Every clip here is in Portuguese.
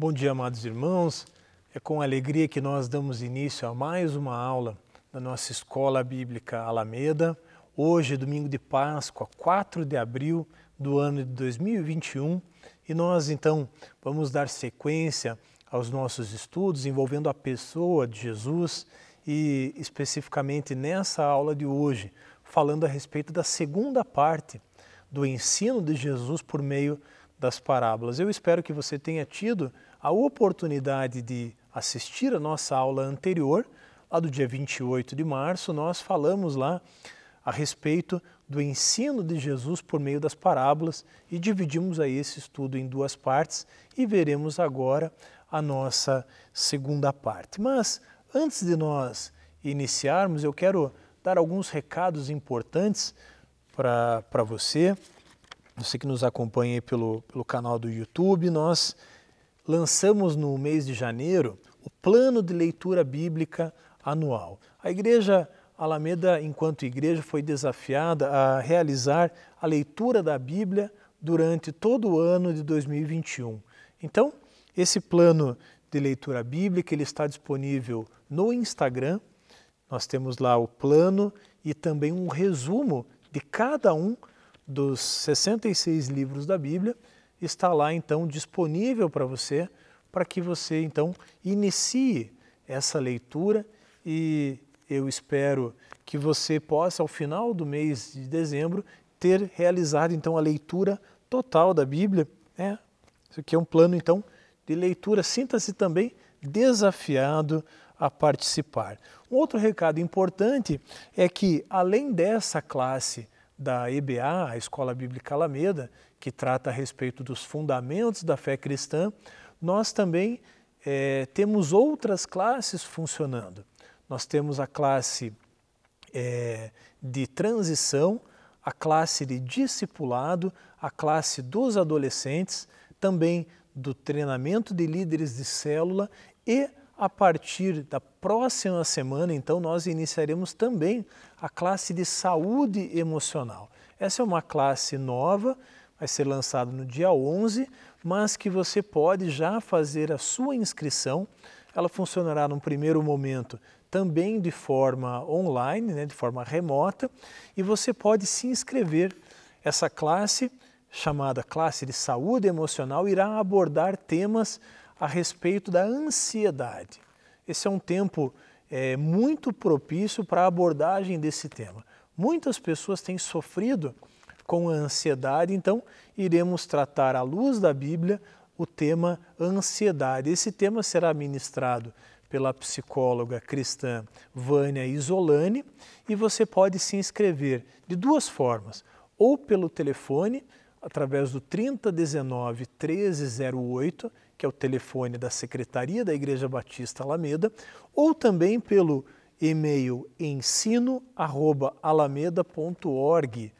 Bom dia, amados irmãos. É com alegria que nós damos início a mais uma aula da nossa Escola Bíblica Alameda. Hoje, domingo de Páscoa, 4 de abril do ano de 2021, e nós então vamos dar sequência aos nossos estudos envolvendo a pessoa de Jesus e especificamente nessa aula de hoje, falando a respeito da segunda parte do ensino de Jesus por meio das parábolas. Eu espero que você tenha tido a oportunidade de assistir a nossa aula anterior, lá do dia 28 de março, nós falamos lá a respeito do ensino de Jesus por meio das parábolas e dividimos aí esse estudo em duas partes e veremos agora a nossa segunda parte. Mas antes de nós iniciarmos, eu quero dar alguns recados importantes para você, você que nos acompanha pelo, pelo canal do YouTube. Nós lançamos no mês de janeiro o plano de leitura bíblica anual. A Igreja Alameda, enquanto igreja, foi desafiada a realizar a leitura da Bíblia durante todo o ano de 2021. Então, esse plano de leitura bíblica ele está disponível no Instagram. Nós temos lá o plano e também um resumo de cada um dos 66 livros da Bíblia está lá então disponível para você, para que você então inicie essa leitura e eu espero que você possa ao final do mês de dezembro ter realizado então a leitura total da Bíblia. É, isso aqui é um plano então de leitura. Sinta-se também desafiado a participar. Um outro recado importante é que além dessa classe da EBA, a Escola Bíblica Alameda, que trata a respeito dos fundamentos da fé cristã, nós também é, temos outras classes funcionando. Nós temos a classe é, de transição, a classe de discipulado, a classe dos adolescentes, também do treinamento de líderes de célula e a partir da próxima semana, então, nós iniciaremos também a classe de saúde emocional. Essa é uma classe nova, vai ser lançada no dia 11, mas que você pode já fazer a sua inscrição. Ela funcionará num primeiro momento também de forma online, né, de forma remota, e você pode se inscrever. Essa classe, chamada classe de saúde emocional, irá abordar temas a respeito da ansiedade. Esse é um tempo é, muito propício para a abordagem desse tema. Muitas pessoas têm sofrido com a ansiedade, então iremos tratar à luz da Bíblia o tema ansiedade. Esse tema será ministrado pela psicóloga cristã Vânia Isolani e você pode se inscrever de duas formas, ou pelo telefone através do 3019 1308, que é o telefone da Secretaria da Igreja Batista Alameda, ou também pelo e-mail ensino@alameda.org.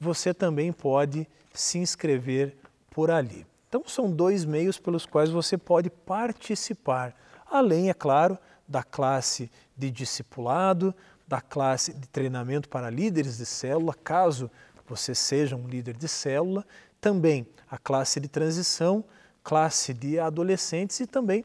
Você também pode se inscrever por ali. Então são dois meios pelos quais você pode participar, além, é claro, da classe de discipulado, da classe de treinamento para líderes de célula, caso você seja um líder de célula, também a classe de transição, classe de adolescentes e também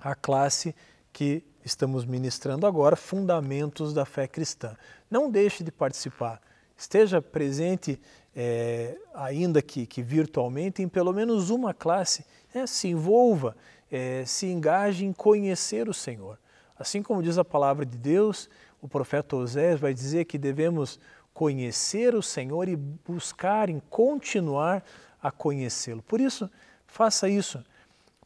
a classe que estamos ministrando agora, Fundamentos da Fé Cristã. Não deixe de participar, esteja presente, é, ainda que, que, virtualmente, em pelo menos uma classe, é, se envolva, é, se engaje em conhecer o Senhor. Assim como diz a palavra de Deus, o profeta Osés vai dizer que devemos conhecer o Senhor e buscar em continuar a conhecê-lo. Por isso, faça isso.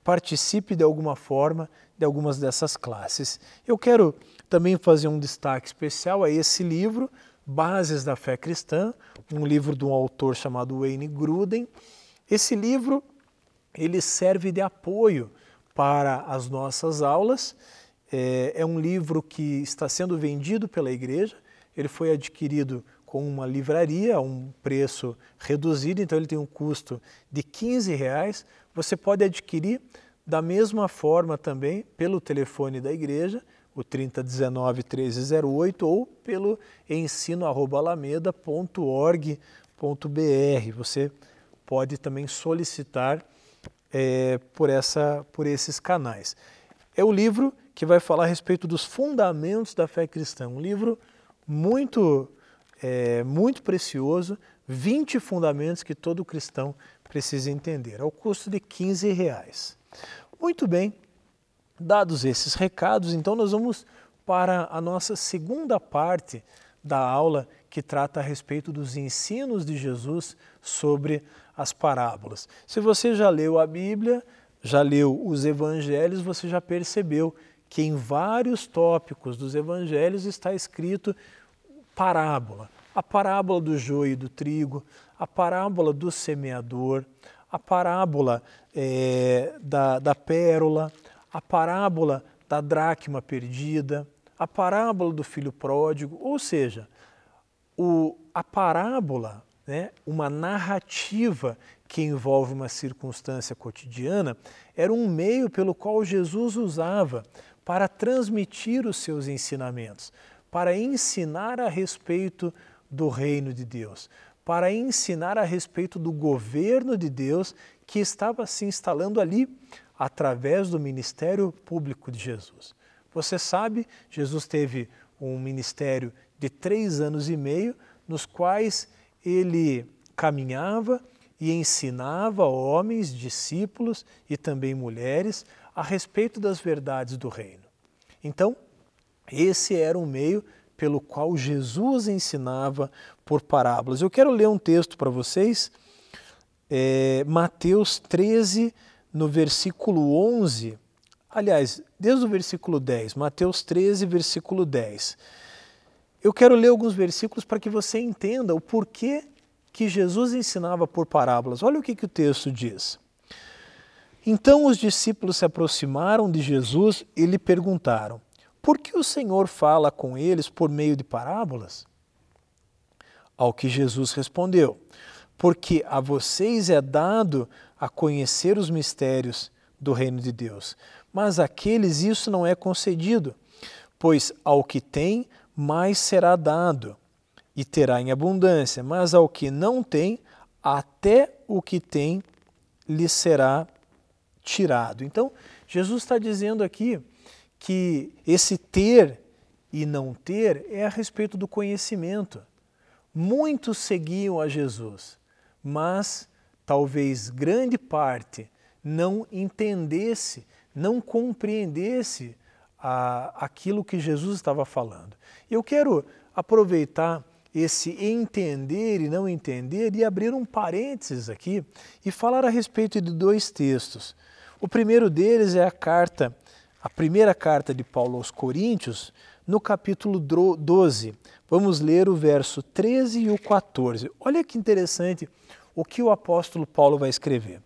Participe de alguma forma de algumas dessas classes. Eu quero também fazer um destaque especial a esse livro, Bases da Fé Cristã, um livro de um autor chamado Wayne Gruden. Esse livro ele serve de apoio para as nossas aulas. É, é um livro que está sendo vendido pela igreja. Ele foi adquirido com uma livraria a um preço reduzido, então ele tem um custo de 15 reais. Você pode adquirir da mesma forma também pelo telefone da igreja, o 3019 1308 ou pelo ensino@alameda.org.br. Você pode também solicitar é, por, essa, por esses canais. É o livro que vai falar a respeito dos fundamentos da fé cristã, um livro muito, é, muito precioso, 20 fundamentos que todo cristão precisa entender, ao custo de 15 reais. Muito bem, dados esses recados, então nós vamos para a nossa segunda parte da aula que trata a respeito dos ensinos de Jesus sobre as parábolas. Se você já leu a Bíblia, já leu os evangelhos, você já percebeu que em vários tópicos dos evangelhos está escrito parábola. A parábola do joio e do trigo, a parábola do semeador, a parábola é, da, da pérola, a parábola da dracma perdida, a parábola do filho pródigo, ou seja, o, a parábola, né, uma narrativa que envolve uma circunstância cotidiana, era um meio pelo qual Jesus usava para transmitir os seus ensinamentos, para ensinar a respeito do reino de Deus, para ensinar a respeito do governo de Deus que estava se instalando ali através do ministério público de Jesus. Você sabe, Jesus teve um ministério de três anos e meio, nos quais ele caminhava e ensinava homens, discípulos e também mulheres a respeito das verdades do reino. Então, esse era um meio pelo qual Jesus ensinava por parábolas. Eu quero ler um texto para vocês, é, Mateus 13, no versículo 11. Aliás, desde o versículo 10, Mateus 13, versículo 10. Eu quero ler alguns versículos para que você entenda o porquê que Jesus ensinava por parábolas. Olha o que, que o texto diz. Então os discípulos se aproximaram de Jesus e lhe perguntaram: Por que o Senhor fala com eles por meio de parábolas? Ao que Jesus respondeu: Porque a vocês é dado a conhecer os mistérios do reino de Deus, mas àqueles isso não é concedido, pois ao que tem, mais será dado, e terá em abundância, mas ao que não tem, até o que tem lhe será tirado. Então, Jesus está dizendo aqui que esse ter e não ter é a respeito do conhecimento. Muitos seguiam a Jesus, mas talvez grande parte não entendesse, não compreendesse a, aquilo que Jesus estava falando. Eu quero aproveitar esse entender e não entender e abrir um parênteses aqui e falar a respeito de dois textos. O primeiro deles é a carta, a primeira carta de Paulo aos Coríntios, no capítulo 12. Vamos ler o verso 13 e o 14. Olha que interessante o que o apóstolo Paulo vai escrever.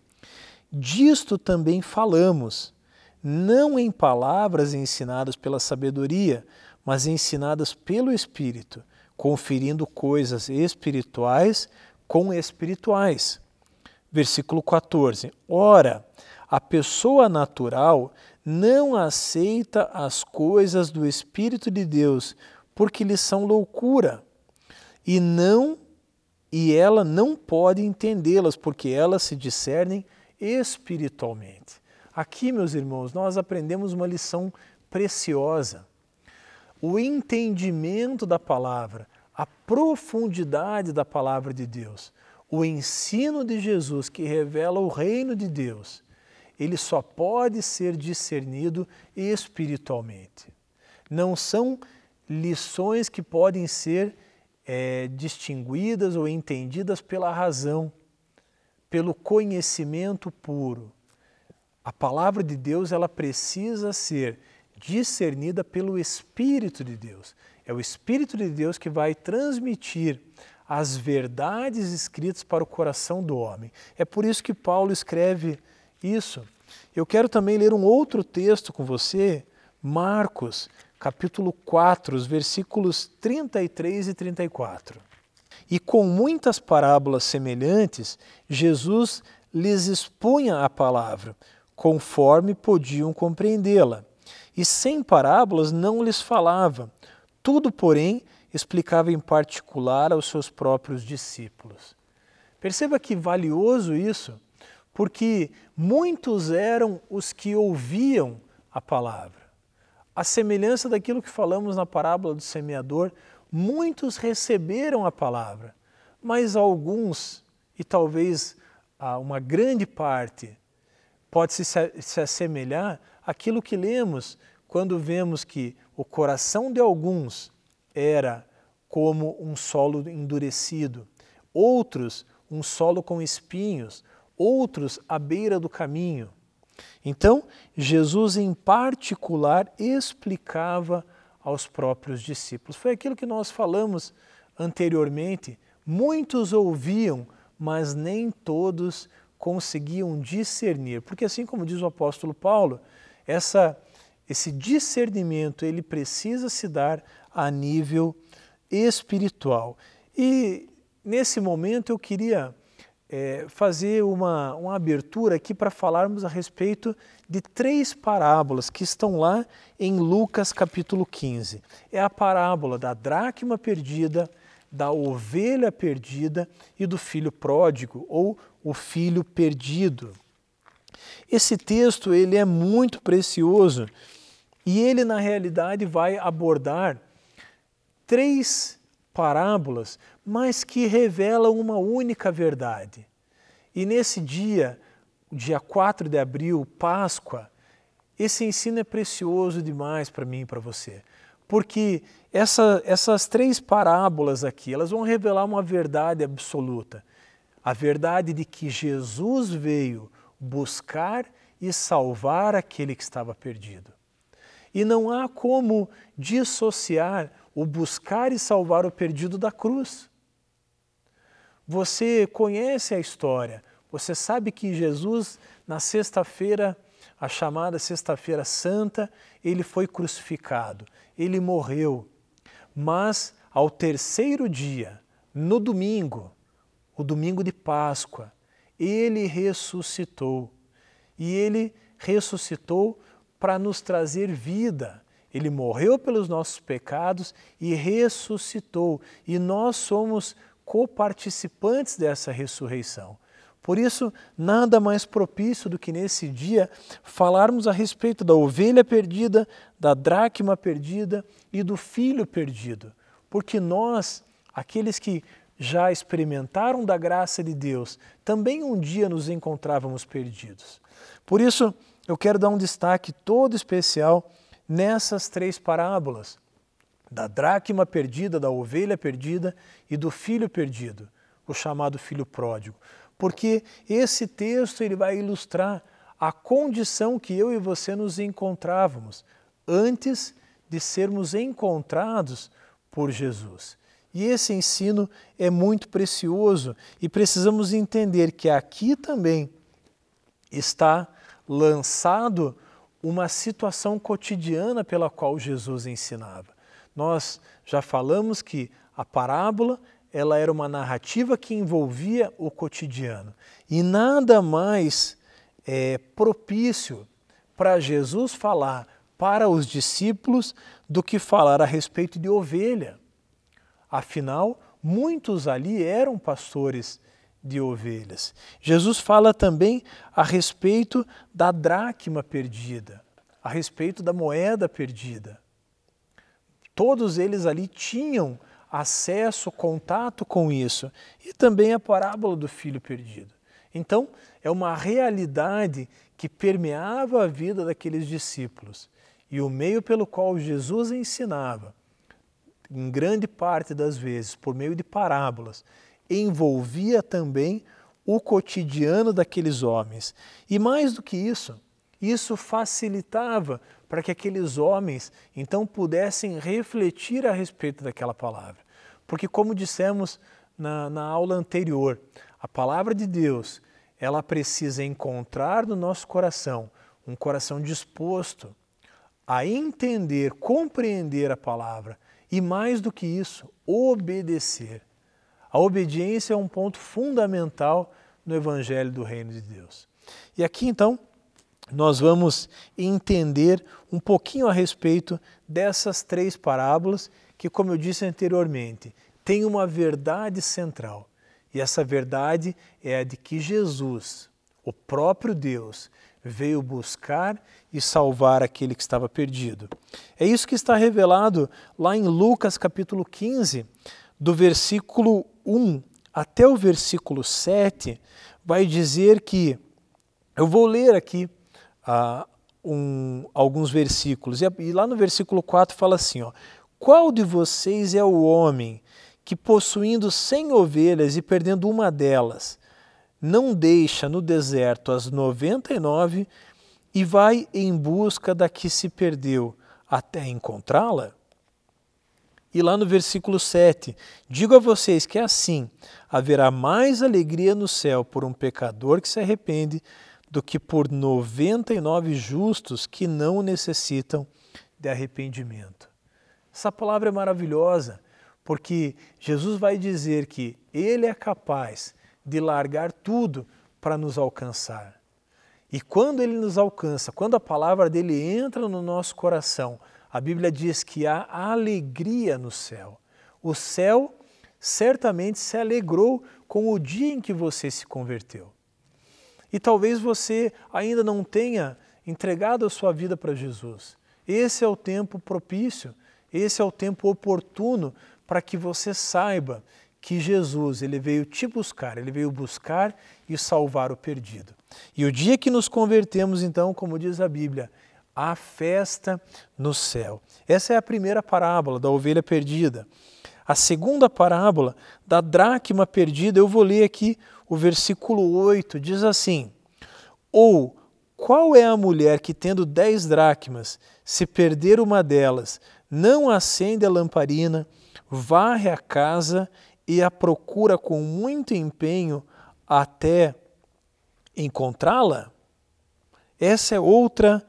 Disto também falamos, não em palavras ensinadas pela sabedoria, mas ensinadas pelo Espírito, conferindo coisas espirituais com espirituais. Versículo 14. Ora, a pessoa natural não aceita as coisas do Espírito de Deus, porque lhes são loucura, e não e ela não pode entendê-las, porque elas se discernem espiritualmente. Aqui, meus irmãos, nós aprendemos uma lição preciosa. O entendimento da palavra, a profundidade da palavra de Deus, o ensino de Jesus que revela o reino de Deus ele só pode ser discernido espiritualmente. Não são lições que podem ser é, distinguidas ou entendidas pela razão, pelo conhecimento puro. A palavra de Deus ela precisa ser discernida pelo Espírito de Deus. É o Espírito de Deus que vai transmitir as verdades escritas para o coração do homem. É por isso que Paulo escreve isso. Eu quero também ler um outro texto com você, Marcos, capítulo 4, os versículos 33 e 34. E com muitas parábolas semelhantes, Jesus lhes expunha a palavra, conforme podiam compreendê-la. E sem parábolas não lhes falava. Tudo, porém, explicava em particular aos seus próprios discípulos. Perceba que valioso isso porque muitos eram os que ouviam a palavra. A semelhança daquilo que falamos na parábola do semeador, muitos receberam a palavra, mas alguns, e talvez uma grande parte, pode se, se assemelhar àquilo que lemos quando vemos que o coração de alguns era como um solo endurecido, outros um solo com espinhos, outros à beira do caminho. Então, Jesus em particular explicava aos próprios discípulos. Foi aquilo que nós falamos anteriormente. Muitos ouviam, mas nem todos conseguiam discernir, porque assim como diz o apóstolo Paulo, essa esse discernimento ele precisa se dar a nível espiritual. E nesse momento eu queria é, fazer uma, uma abertura aqui para falarmos a respeito de três parábolas que estão lá em Lucas capítulo 15. É a parábola da dracma perdida, da ovelha perdida e do filho pródigo ou o filho perdido. Esse texto ele é muito precioso e ele na realidade vai abordar três parábolas, mas que revelam uma única verdade. E nesse dia, dia 4 de abril, Páscoa, esse ensino é precioso demais para mim e para você, porque essa, essas três parábolas aqui, elas vão revelar uma verdade absoluta. A verdade de que Jesus veio buscar e salvar aquele que estava perdido. E não há como dissociar o buscar e salvar o perdido da cruz. Você conhece a história, você sabe que Jesus, na sexta-feira, a chamada Sexta-feira Santa, ele foi crucificado, ele morreu. Mas ao terceiro dia, no domingo, o domingo de Páscoa, ele ressuscitou. E ele ressuscitou para nos trazer vida. Ele morreu pelos nossos pecados e ressuscitou, e nós somos coparticipantes dessa ressurreição. Por isso, nada mais propício do que nesse dia falarmos a respeito da ovelha perdida, da dracma perdida e do filho perdido. Porque nós, aqueles que já experimentaram da graça de Deus, também um dia nos encontrávamos perdidos. Por isso, eu quero dar um destaque todo especial nessas três parábolas: da dracma perdida, da ovelha perdida e do filho perdido, o chamado filho pródigo. Porque esse texto ele vai ilustrar a condição que eu e você nos encontrávamos antes de sermos encontrados por Jesus. E esse ensino é muito precioso e precisamos entender que aqui também está lançado uma situação cotidiana pela qual Jesus ensinava. Nós já falamos que a parábola ela era uma narrativa que envolvia o cotidiano e nada mais é, propício para Jesus falar para os discípulos do que falar a respeito de ovelha. Afinal, muitos ali eram pastores de ovelhas. Jesus fala também a respeito da dracma perdida, a respeito da moeda perdida. Todos eles ali tinham acesso, contato com isso. E também a parábola do filho perdido. Então, é uma realidade que permeava a vida daqueles discípulos. E o meio pelo qual Jesus ensinava, em grande parte das vezes, por meio de parábolas, envolvia também o cotidiano daqueles homens. E mais do que isso, isso facilitava para que aqueles homens então pudessem refletir a respeito daquela palavra. Porque, como dissemos na, na aula anterior, a palavra de Deus ela precisa encontrar no nosso coração um coração disposto a entender, compreender a palavra e, mais do que isso, obedecer. A obediência é um ponto fundamental no Evangelho do Reino de Deus. E aqui então nós vamos entender um pouquinho a respeito dessas três parábolas que, como eu disse anteriormente, tem uma verdade central. E essa verdade é a de que Jesus, O próprio Deus veio buscar e salvar aquele que estava perdido. É isso que está revelado lá em Lucas capítulo 15, do versículo 1 até o versículo 7, vai dizer que, eu vou ler aqui ah, um, alguns versículos, e lá no versículo 4 fala assim: ó, Qual de vocês é o homem que, possuindo cem ovelhas e perdendo uma delas, não deixa no deserto as noventa e nove e vai em busca da que se perdeu até encontrá-la? E lá no versículo 7, digo a vocês que é assim: haverá mais alegria no céu por um pecador que se arrepende do que por 99 justos que não necessitam de arrependimento. Essa palavra é maravilhosa, porque Jesus vai dizer que Ele é capaz de largar tudo para nos alcançar. E quando Ele nos alcança, quando a palavra dele entra no nosso coração, a Bíblia diz que há alegria no céu. O céu certamente se alegrou com o dia em que você se converteu. E talvez você ainda não tenha entregado a sua vida para Jesus. Esse é o tempo propício, esse é o tempo oportuno para que você saiba que Jesus ele veio te buscar, ele veio buscar e salvar o perdido. E o dia que nos convertemos, então, como diz a Bíblia, a festa no céu. Essa é a primeira parábola da ovelha perdida. A segunda parábola da dracma perdida, eu vou ler aqui o versículo 8, diz assim: Ou qual é a mulher que, tendo dez dracmas, se perder uma delas, não acende a lamparina, varre a casa e a procura com muito empenho até encontrá-la? Essa é outra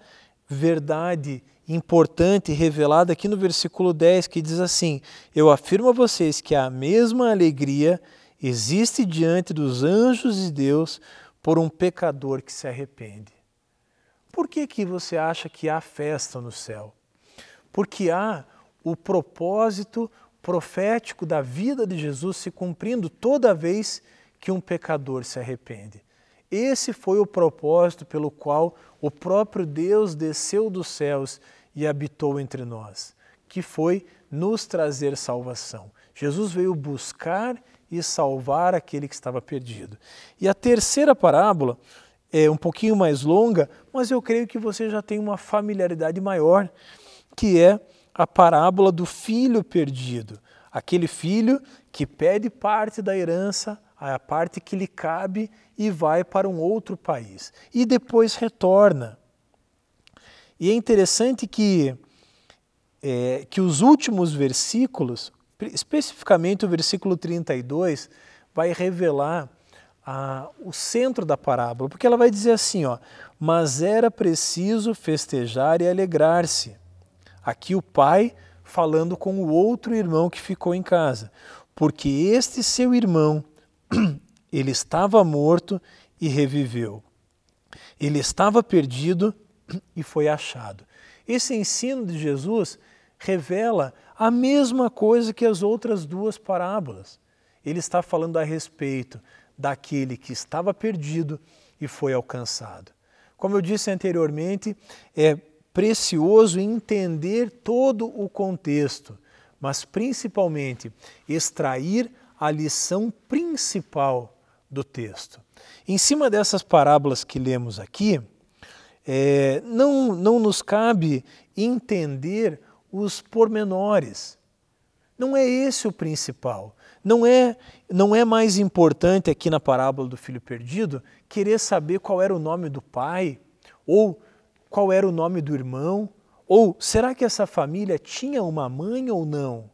verdade importante revelada aqui no versículo 10, que diz assim: Eu afirmo a vocês que a mesma alegria existe diante dos anjos de Deus por um pecador que se arrepende. Por que, que você acha que há festa no céu? Porque há o propósito profético da vida de Jesus se cumprindo toda vez que um pecador se arrepende. Esse foi o propósito pelo qual o próprio Deus desceu dos céus e habitou entre nós, que foi nos trazer salvação. Jesus veio buscar e salvar aquele que estava perdido. E a terceira parábola é um pouquinho mais longa, mas eu creio que você já tem uma familiaridade maior, que é a parábola do filho perdido. Aquele filho que pede parte da herança a parte que lhe cabe e vai para um outro país. E depois retorna. E é interessante que, é, que os últimos versículos, especificamente o versículo 32, vai revelar a, o centro da parábola, porque ela vai dizer assim: ó, mas era preciso festejar e alegrar-se. Aqui o pai falando com o outro irmão que ficou em casa, porque este seu irmão ele estava morto e reviveu. Ele estava perdido e foi achado. Esse ensino de Jesus revela a mesma coisa que as outras duas parábolas. Ele está falando a respeito daquele que estava perdido e foi alcançado. Como eu disse anteriormente, é precioso entender todo o contexto, mas principalmente extrair a lição principal do texto. Em cima dessas parábolas que lemos aqui, é, não, não nos cabe entender os pormenores. Não é esse o principal. Não é, não é mais importante aqui na parábola do filho perdido querer saber qual era o nome do pai, ou qual era o nome do irmão, ou será que essa família tinha uma mãe ou não?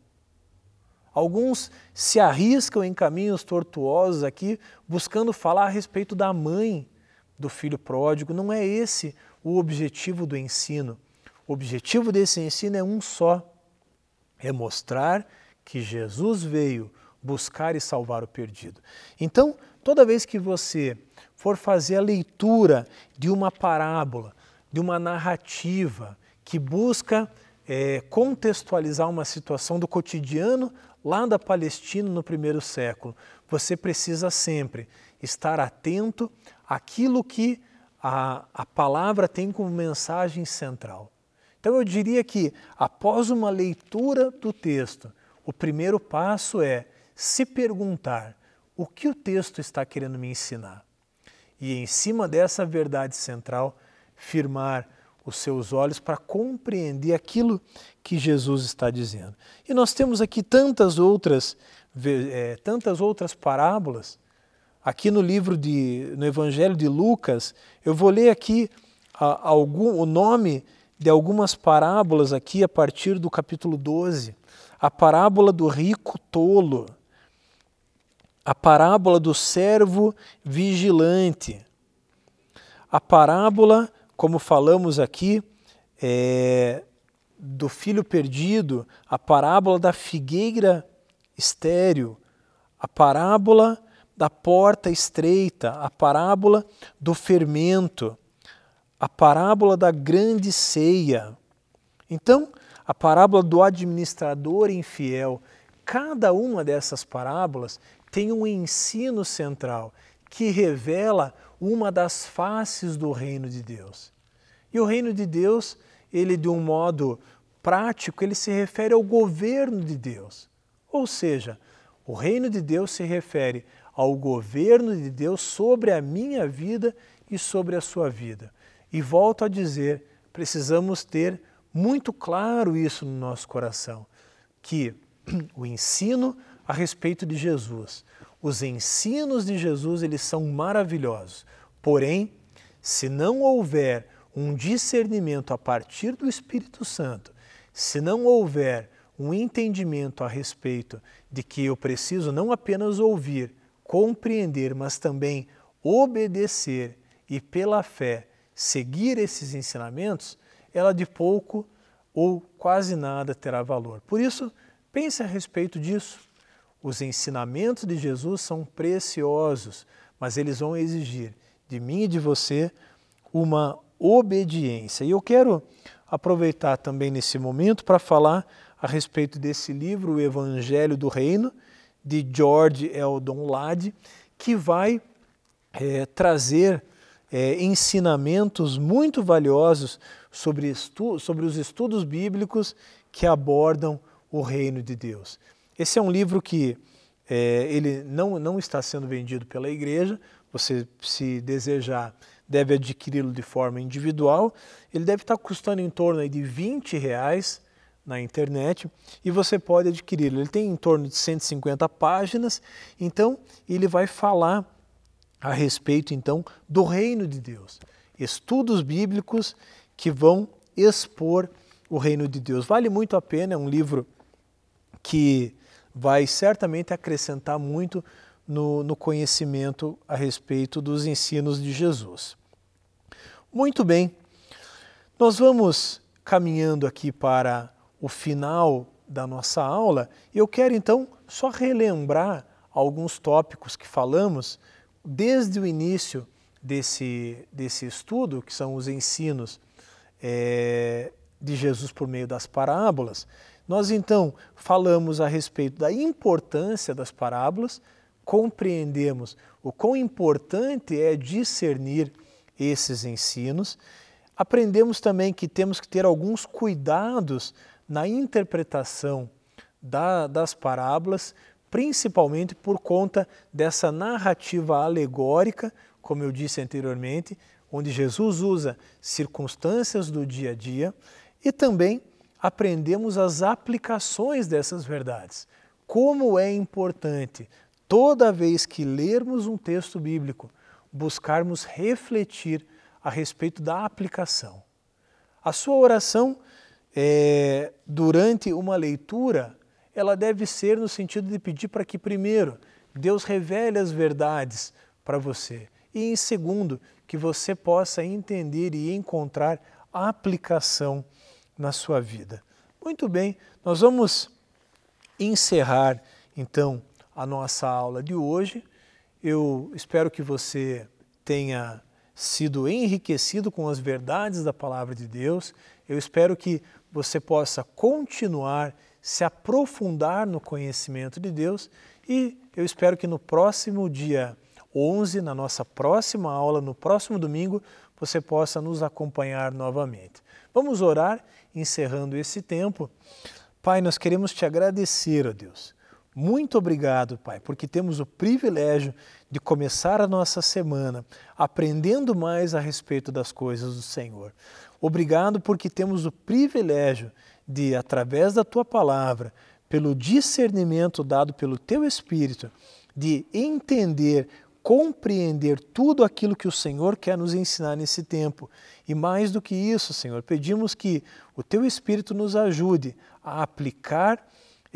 Alguns se arriscam em caminhos tortuosos aqui, buscando falar a respeito da mãe do filho pródigo. Não é esse o objetivo do ensino. O objetivo desse ensino é um só: é mostrar que Jesus veio buscar e salvar o perdido. Então, toda vez que você for fazer a leitura de uma parábola, de uma narrativa que busca é, contextualizar uma situação do cotidiano lá da Palestina no primeiro século, você precisa sempre estar atento aquilo que a, a palavra tem como mensagem central. Então eu diria que após uma leitura do texto, o primeiro passo é se perguntar o que o texto está querendo me ensinar. E em cima dessa verdade central, firmar os seus olhos para compreender aquilo que Jesus está dizendo. E nós temos aqui tantas outras, é, tantas outras parábolas. Aqui no livro de, no Evangelho de Lucas, eu vou ler aqui a, algum, o nome de algumas parábolas aqui a partir do capítulo 12. A parábola do rico tolo, a parábola do servo vigilante, a parábola como falamos aqui, é, do filho perdido, a parábola da figueira estéril, a parábola da porta estreita, a parábola do fermento, a parábola da grande ceia. Então, a parábola do administrador infiel, cada uma dessas parábolas tem um ensino central que revela uma das faces do reino de Deus. E o reino de Deus, ele de um modo prático, ele se refere ao governo de Deus. Ou seja, o reino de Deus se refere ao governo de Deus sobre a minha vida e sobre a sua vida. E volto a dizer, precisamos ter muito claro isso no nosso coração, que o ensino a respeito de Jesus, os ensinos de Jesus, eles são maravilhosos. Porém, se não houver um discernimento a partir do Espírito Santo, se não houver um entendimento a respeito de que eu preciso não apenas ouvir, compreender, mas também obedecer e pela fé seguir esses ensinamentos, ela de pouco ou quase nada terá valor. Por isso, pense a respeito disso. Os ensinamentos de Jesus são preciosos, mas eles vão exigir de mim e de você uma obediência. E eu quero aproveitar também nesse momento para falar a respeito desse livro, O Evangelho do Reino, de George Eldon Ladd, que vai é, trazer é, ensinamentos muito valiosos sobre, sobre os estudos bíblicos que abordam o reino de Deus. Esse é um livro que é, ele não, não está sendo vendido pela igreja, você se desejar deve adquiri-lo de forma individual. Ele deve estar custando em torno de 20 reais na internet e você pode adquiri-lo. Ele tem em torno de 150 páginas, então ele vai falar a respeito então do reino de Deus. Estudos bíblicos que vão expor o reino de Deus. Vale muito a pena, é um livro que vai certamente acrescentar muito no, no conhecimento a respeito dos ensinos de Jesus. Muito bem, nós vamos caminhando aqui para o final da nossa aula e eu quero então só relembrar alguns tópicos que falamos desde o início desse, desse estudo, que são os ensinos é, de Jesus por meio das parábolas. Nós então falamos a respeito da importância das parábolas, compreendemos o quão importante é discernir esses ensinos, aprendemos também que temos que ter alguns cuidados na interpretação da, das parábolas, principalmente por conta dessa narrativa alegórica, como eu disse anteriormente, onde Jesus usa circunstâncias do dia a dia e também aprendemos as aplicações dessas verdades. Como é importante, toda vez que lermos um texto bíblico, buscarmos refletir a respeito da aplicação. A sua oração é, durante uma leitura, ela deve ser no sentido de pedir para que, primeiro, Deus revele as verdades para você e, em segundo, que você possa entender e encontrar aplicação na sua vida. Muito bem, nós vamos encerrar então a nossa aula de hoje. Eu espero que você tenha sido enriquecido com as verdades da palavra de Deus. Eu espero que você possa continuar se aprofundar no conhecimento de Deus e eu espero que no próximo dia 11, na nossa próxima aula, no próximo domingo, você possa nos acompanhar novamente. Vamos orar, encerrando esse tempo. Pai, nós queremos te agradecer, ó Deus. Muito obrigado, Pai, porque temos o privilégio de começar a nossa semana aprendendo mais a respeito das coisas do Senhor. Obrigado porque temos o privilégio de, através da tua palavra, pelo discernimento dado pelo teu Espírito, de entender, compreender tudo aquilo que o Senhor quer nos ensinar nesse tempo. E mais do que isso, Senhor, pedimos que o teu Espírito nos ajude a aplicar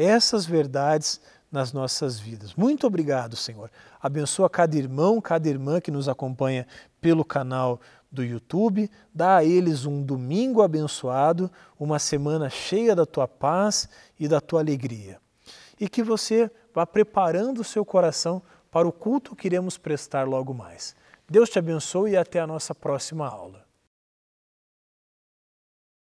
essas verdades nas nossas vidas. Muito obrigado, Senhor. Abençoa cada irmão, cada irmã que nos acompanha pelo canal do YouTube. Dá a eles um domingo abençoado, uma semana cheia da tua paz e da tua alegria. E que você vá preparando o seu coração para o culto que iremos prestar logo mais. Deus te abençoe e até a nossa próxima aula.